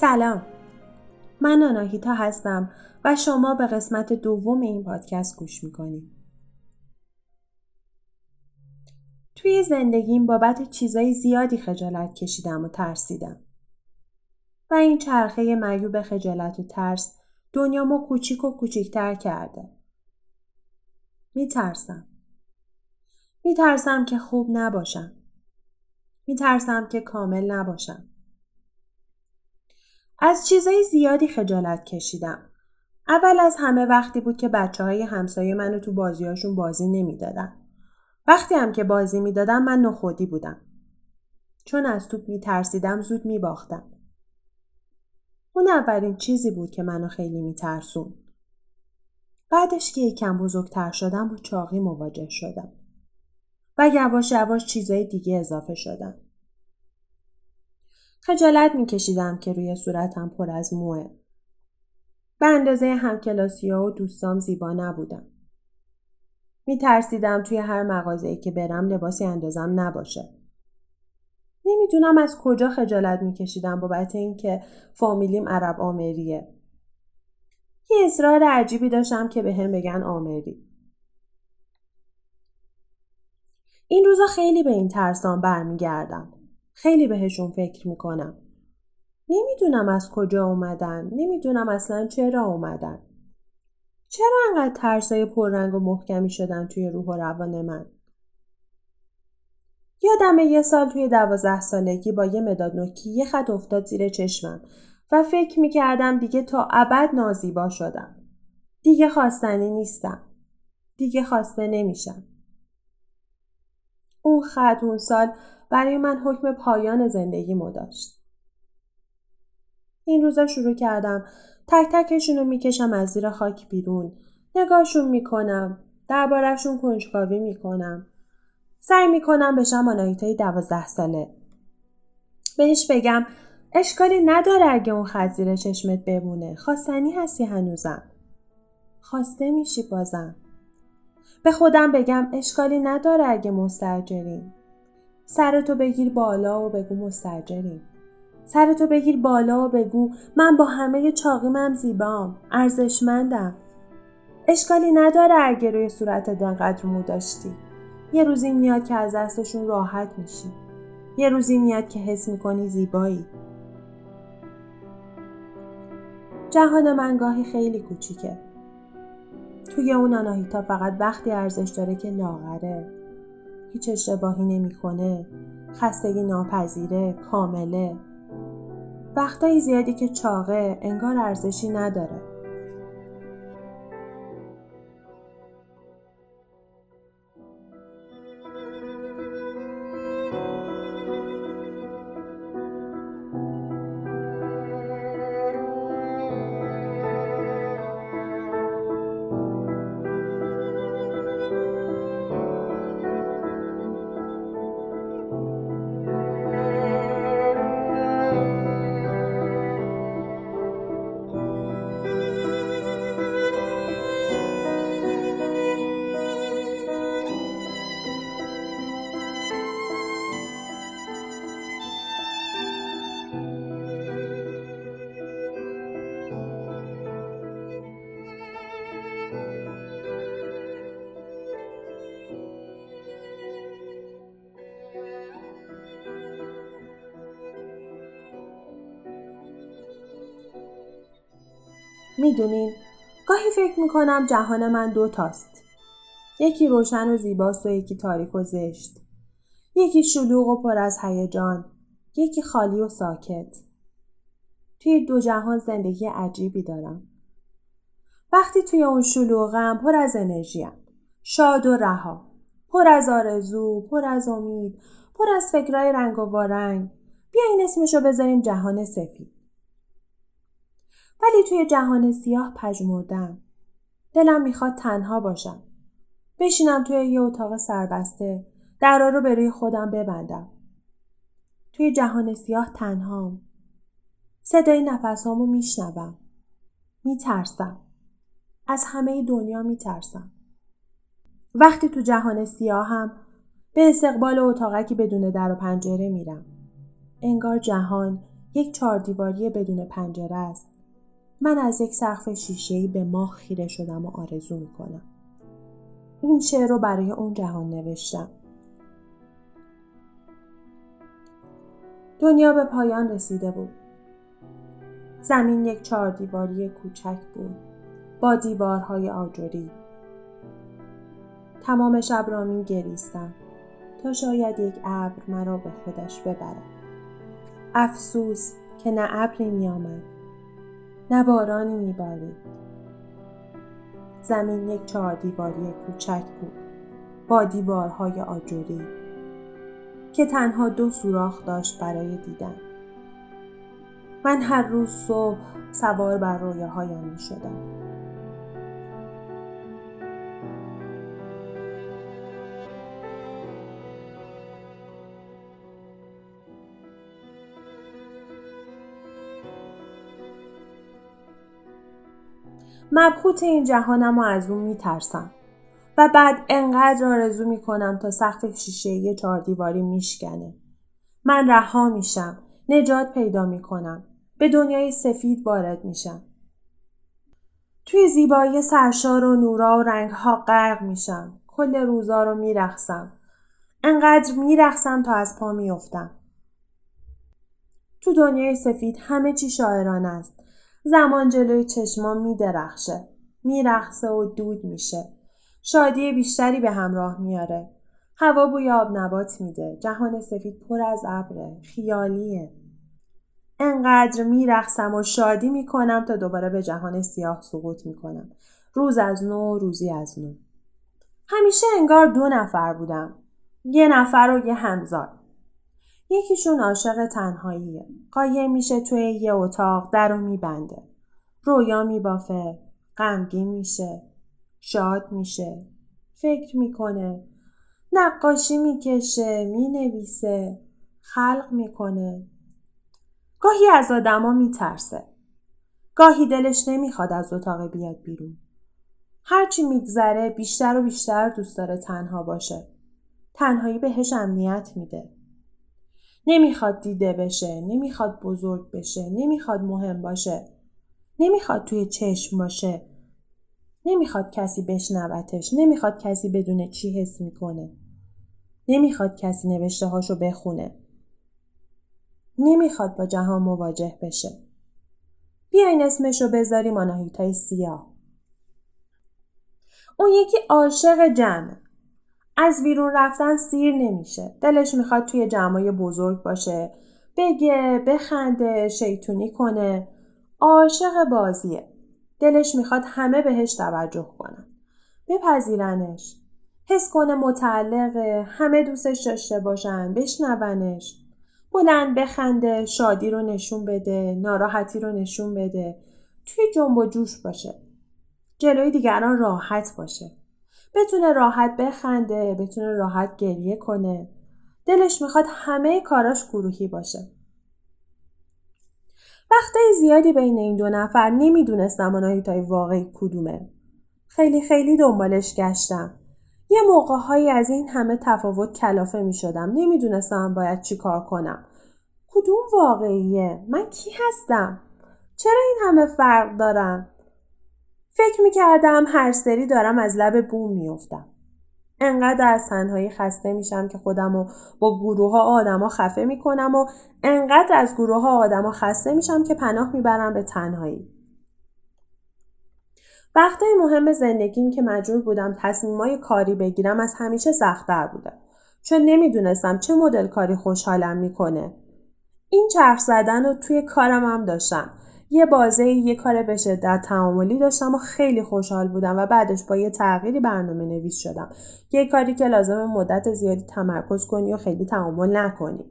سلام من آناهیتا هستم و شما به قسمت دوم این پادکست گوش می‌کنید. توی زندگیم بابت چیزای زیادی خجالت کشیدم و ترسیدم. و این چرخه معیوب خجالت و ترس دنیامو کوچیک و کوچیکتر کرده. میترسم. میترسم که خوب نباشم. میترسم که کامل نباشم. از چیزای زیادی خجالت کشیدم. اول از همه وقتی بود که بچه های همسایه منو تو بازیاشون بازی نمی‌دادن. وقتی هم که بازی می‌دادم من نخودی بودم. چون از توپ میترسیدم زود میباختم. اون اولین چیزی بود که منو خیلی میترسون. بعدش که یکم بزرگتر شدم با چاقی مواجه شدم. و یواش یواش چیزای دیگه اضافه شدم. خجالت میکشیدم که روی صورتم پر از موه. به اندازه همکلاسی و دوستام زیبا نبودم. میترسیدم توی هر مغازه‌ای که برم لباسی اندازم نباشه. نمی‌دونم از کجا خجالت میکشیدم بابت اینکه فامیلیم عرب آمریه. یه اصرار عجیبی داشتم که به هم بگن آمری. این روزا خیلی به این ترسان برمیگردم. خیلی بهشون فکر می‌کنم. نمی‌دونم از کجا اومدن. نمی‌دونم اصلا چرا اومدن. چرا انقدر ترسای پررنگ و محکمی شدن توی روح و روان من؟ یادم یه سال توی دوازده سالگی با یه مداد نوکی یه خط افتاد زیر چشمم و فکر می‌کردم دیگه تا ابد نازیبا شدم. دیگه خواستنی نیستم. دیگه خواسته نمیشم. اون خط اون سال برای من حکم پایان زندگی مو داشت. این روزا شروع کردم تک تکشون رو می‌کشم از زیر خاک بیرون. نگاهشون می‌کنم. دربارهشون کنجکاوی می‌کنم. سعی می‌کنم بشم آنایتای دوازده ساله. بهش بگم اشکالی نداره اگه اون خط زیر چشمت بمونه. خواستنی هستی هنوزم. خواسته میشی بازم. به خودم بگم اشکالی نداره اگه مستجریم. سرتو بگیر بالا و بگو مستجریم. سرتو بگیر بالا و بگو من با همه چاقیمم زیبام. ارزشمندم. اشکالی نداره اگه روی صورت دنقدر مو داشتی. یه روزی میاد که از دستشون راحت میشی. یه روزی میاد که حس می‌کنی زیبایی. جهان من گاهی خیلی کوچیکه. توی اون آناهیتا فقط وقتی ارزش داره که لاغره. هیچ اشتباهی نمی‌کنه. خستگی ناپذیره. کامله. وقتایی زیادی که چاقه انگار ارزشی نداره. می‌دونین گاهی فکر می‌کنم جهان من دو تاست. یکی روشن و زیباست و یکی تاریک و زشت. یکی شلوغ و پر از هیجان. یکی خالی و ساکت. توی دو جهان زندگی عجیبی دارم. وقتی توی اون شلوغم پر از انرژیم. شاد و رها. پر از آرزو، پر از امید، پر از فکرای رنگ و وارنگ. بیا این اسمشو بذاریم جهان سفید. ولی توی جهان سیاه پژمردم. دلم می‌خواد تنها باشم. بشینم توی یه اتاق سربسته. درا رو به روی خودم ببندم. توی جهان سیاه تنهام. صدای نفسامو میشنوم. میترسم. از همه دنیا میترسم. وقتی تو جهان سیاهم به استقبال اتاقکی بدون در و پنجره میرم. انگار جهان یک چهاردیواری بدون پنجره است. من از یک سقف شیشهای به ماه خیره شدم و آرزو می کنم. این شعر رو برای اون جهان نوشتم. دنیا به پایان رسیده بود. زمین یک چهاردیواری کوچک بود با دیوارهای آجری. تمام شب را می گریستم تا شاید یک ابر مرا به خودش ببرد. افسوس که نه ابری می نه بارانی می بارید. زمین یک چهار دیواری کوچک بود با دیوارهای آجوری که تنها دو سوراخ داشت برای دیدن. من هر روز صبح سوار بر رویاهایم می شدم. مبهوت این جهانم و از اون میترسم و بعد انقدر آرزو می‌کنم تا سقف شیشه یه چهار دیواری میشکنه. من رها میشم. نجات پیدا می‌کنم. به دنیای سفید وارد میشم. توی زیبایی سرشار و نورا و رنگها غرق میشم. کل روزا رو میرخسم. انقدر میرخسم تا از پا میافتم. تو دنیای سفید همه چی شاعران است. زمان جلوی چشما میدرخشه. میرخصه و دود میشه. شادی بیشتری به همراه میاره. هوا بوی آب نبات میده. جهان سفید پر از ابره. خیالیه. انقدر میرخصم و شادی می‌کنم تا دوباره به جهان سیاه سقوط می‌کنم. روز از نو روزی از نو. همیشه انگار دو نفر بودم. یه نفر و یه همزاد. یکیشون عاشق تنهاییه. قایم میشه توی یه اتاق در رو میبنده. رویا میبافه. غمگین میشه. شاد میشه. فکر می‌کنه. نقاشی می‌کشه. می‌نویسه. خلق می‌کنه. گاهی از آدما میترسه. گاهی دلش نمی‌خواد از اتاق بیاد بیرون. هرچی میگذره بیشتر و بیشتر دوست داره تنها باشه. تنهایی بهش امنیت میده. نمی‌خواد دیده بشه نمی‌خواد بزرگ بشه نمی‌خواد مهم باشه نمی‌خواد توی چشم باشه. نمی‌خواد کسی بشنوتش نمی‌خواد کسی بدونه چی حس می‌کنه. نمی‌خواد کسی نوشته هاشو بخونه. نمی‌خواد با جهان مواجه بشه. بیاین اسمشو بذاریم آناهیتای سیاه. اون یکی عاشق جمعه. از بیرون رفتن سیر نمیشه. دلش می‌خواد توی جمعای بزرگ باشه. بگه، بخنده، شیطونی کنه. عاشق بازیه. دلش می‌خواد همه بهش توجه کنن. بپذیرنش. حس کنه متعلقه. همه دوستش داشته باشن. بشنونش. بلند بخنده. شادی رو نشون بده. ناراحتی رو نشون بده. توی جنب و جوش باشه. جلوی دیگران راحت باشه. بتونه راحت بخنده بتونه راحت گریه کنه دلش می‌خواد همه کاراش گروهی باشه وقتای زیادی بین این دو نفر نمی‌دونستم آناهیتای واقعی کدومه خیلی خیلی دنبالش گشتم یه موقع از این همه تفاوت کلافه می شدم. نمی‌دونستم باید چی کار کنم. کدوم واقعیه؟ من کی هستم؟ چرا این همه فرق دارم؟ فکر می‌کردم هر سری دارم از لب بوم میافتم. انقدر از تنهایی خسته میشم که خودم رو با گروه ها آدما خفه می‌کنم و انقدر از گروه ها آدما خسته میشم که پناه می‌برم به تنهایی. وقتای مهم زندگیم که مجبور بودم تصمیمای کاری بگیرم از همیشه سختتر بوده. چون نمی‌دونستم چه مدل کاری خوشحالم می‌کنه. این چرخ زدن رو توی کارم هم داشتم یه بازه یه کار به شدت تعاملی داشتم و خیلی خوشحال بودم و بعدش با یه تغییری برنامه نویس شدم یه کاری که لازم مدت زیادی تمرکز کنی و خیلی تعامل نکنی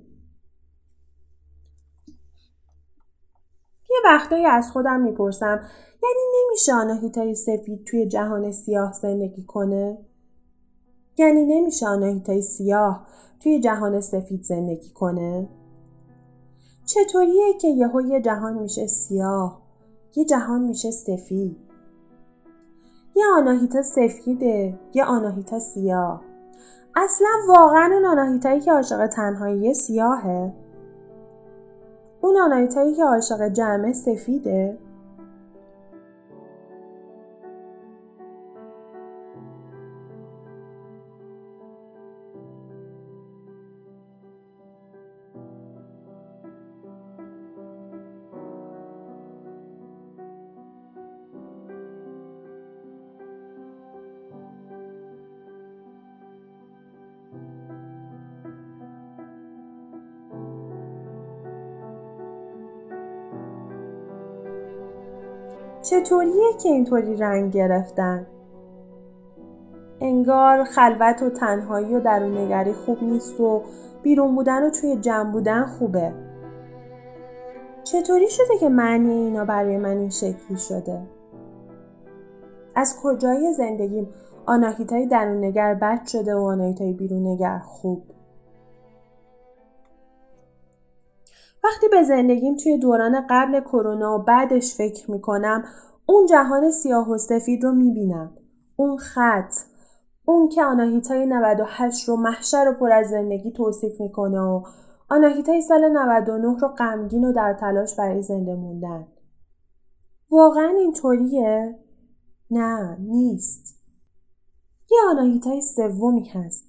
یه وقتایی از خودم می‌پرسم یعنی نمیشه آناهیتای سفید توی جهان سیاه زندگی کنه؟ یعنی نمیشه آناهیتای سیاه توی جهان سفید زندگی کنه؟ چطوریه که یهو یه جهان میشه سیاه؟ یه جهان میشه سفید. یه آناهیتا سفیده یه آناهیتا سیاه. اصلا واقعا اون آناهیتایی که عاشق تنهایی سیاهه. اون آنایتایی که عاشق جمعه سفیده؟ چطوریه که اینطوری رنگ گرفتن؟ انگار خلوت و تنهایی و درونگری خوب نیست و بیرون بودن و توی جمع بودن خوبه. چطوری شده که معنی اینا برای من این شکلی شده؟ از کجای زندگیم آناهیتای درونگر بد شده و آناهیتای بیرونگر خوب؟ وقتی به زندگیم توی دوران قبل کرونا و بعدش فکر می‌کنم اون جهان سیاه و سفید رو می‌بینم. اون خط. اون که آناهیتای 98 رو محشر و پر از زندگی توصیف می‌کنه و آناهیتای سال 99 رو غمگین و در تلاش برای زنده موندن. واقعا اینطوریه؟ نه نیست. یه آناهیتای سومی هست.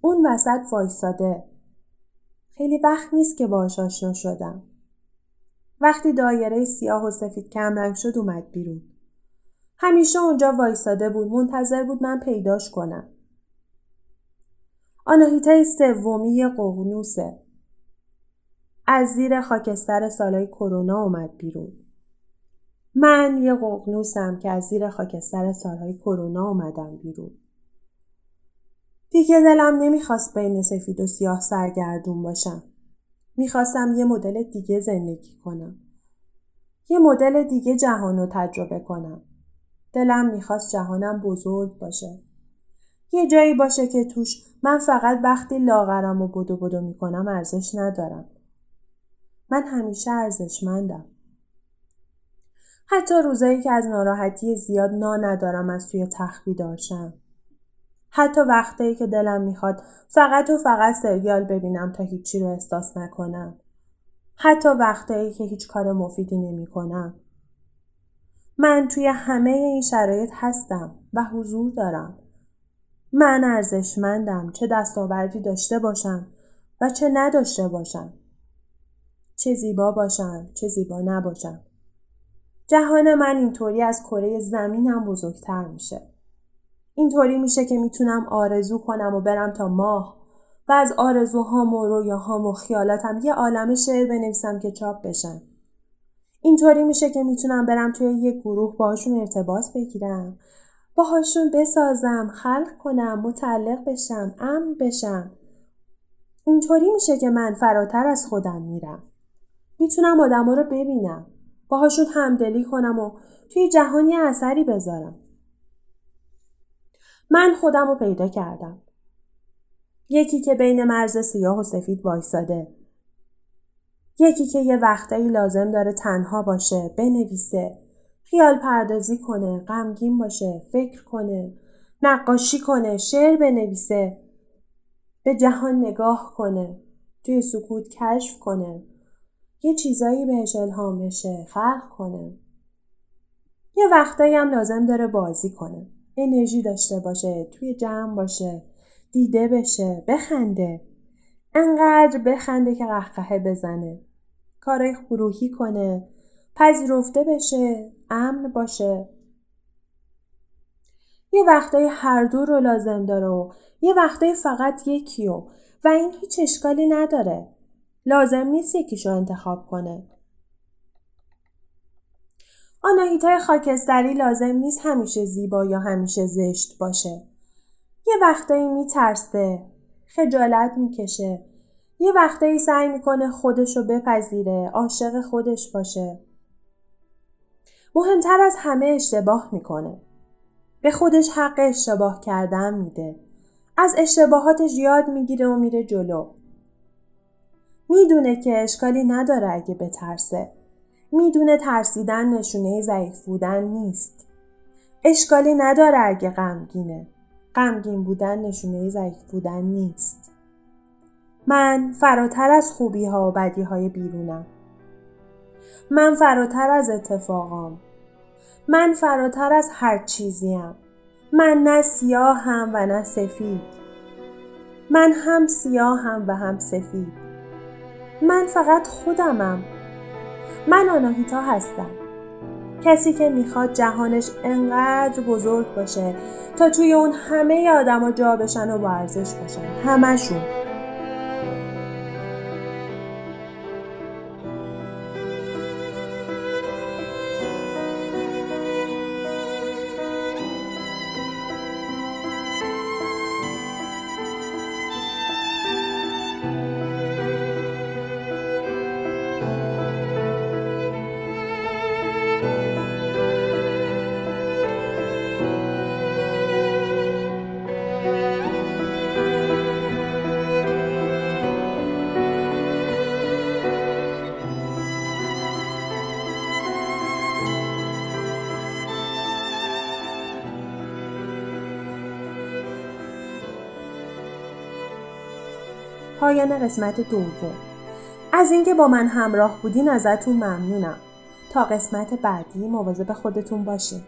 اون وسط وایساده. خیلی وقت نیست که باهاش آشنا شدم. وقتی دایره سیاه و سفید کمرنگ شد اومد بیرون. همیشه اونجا وایساده بود منتظر بود من پیداش کنم. آناهیتای سومی قغنوسه. از زیر خاکستر سالای کرونا اومد بیرون. من یه قغنوسم که از زیر خاکستر سالهای کرونا اومدم بیرون. دیگه دلم نمی‌خواست بین سفید و سیاه سرگردون باشم. می‌خواستم یه مدل دیگه زندگی کنم. یه مدل دیگه جهان رو تجربه کنم. دلم می‌خواست جهانم بزرگ باشه. یه جایی باشه که توش من فقط وقتی لاغرم و بدو بدو می‌کنم ارزش ندارم. من همیشه ارزشمندم. حتی روزایی که از ناراحتی زیاد نا ندارم از توی تخت بیدارشم. حتی وقتایی که دلم می‌خواد فقط و فقط سریال ببینم تا هیچی رو احساس نکنم. حتی وقتایی که هیچ کار مفیدی نمی کنم. من توی همه این شرایط هستم و حضور دارم. من ارزشمندم چه دستاوردی داشته باشم و چه نداشته باشم. چه زیبا باشم چه زیبا نباشم. جهان من اینطوری از کره زمینم بزرگتر میشه. اینطوری میشه که می‌تونم آرزو کنم و برم تا ماه و از آرزوهام و رویاهام و خیالاتم یه عالم شعر بنویسم که چاپ بشن. اینطوری میشه که می‌تونم برم توی یه گروه باهاشون ارتباط بگیرم. باهاشون بسازم، خلق کنم، متعلق بشم، امن بشم. اینطوری میشه که من فراتر از خودم میرم. می‌تونم آدما رو ببینم. باهاشون همدلی کنم و توی جهانی اثری بذارم. من خودم رو پیدا کردم. یکی که بین مرز سیاه و سفید وایساده. یکی که یه وقتایی لازم داره تنها باشه، بنویسه، خیال پردازی کنه، غمگین باشه، فکر کنه، نقاشی کنه، شعر بنویسه، به جهان نگاه کنه، توی سکوت کشف کنه، یه چیزایی بهش الهام بشه، خلق کنه. یه وقتایی هم لازم داره بازی کنه. انرژی داشته باشه توی جمع باشه دیده بشه بخنده. انقدر بخنده که قهقهه بزنه. کارای گروهی کنه پذیرفته بشه امن باشه. یه وقتای هر دو رو لازم داره و یه وقتای فقط یکیو و این هیچ اشکالی نداره. لازم نیست یکیشو انتخاب کنه. آناهیتای خاکستری لازم نیست همیشه زیبا یا همیشه زشت باشه. یه وقتایی میترسه، خجالت می‌کشه. یه وقتایی سعی می‌کنه خودشو بپذیره، عاشق خودش باشه. مهمتر از همه اشتباه می‌کنه. به خودش حق اشتباه کردن میده. از اشتباهاتش یاد می‌گیره و میره جلو. می‌دونه که اشکالی نداره اگه بترسه. می‌دونه ترسیدن نشونه ضعیف بودن نیست. اشکالی نداره اگه غمگینه. غمگین بودن نشونه ضعیف بودن نیست. من فراتر از خوبی ها و بدی های بیرونم. من فراتر از اتفاقام من فراتر از هر چیزیم من نه سیاهم و نه سفید من هم سیاهم و هم سفید من فقط خودمم من آناهیتا هستم. کسی که می‌خواد جهانش انقدر بزرگ باشه تا توی اون همه آدما جا بشن و با ارزش باشن. همشون. پایان قسمت دوم. از اینکه با من همراه بودین ازتون ممنونم. تا قسمت بعدی مواظب خودتون باشین.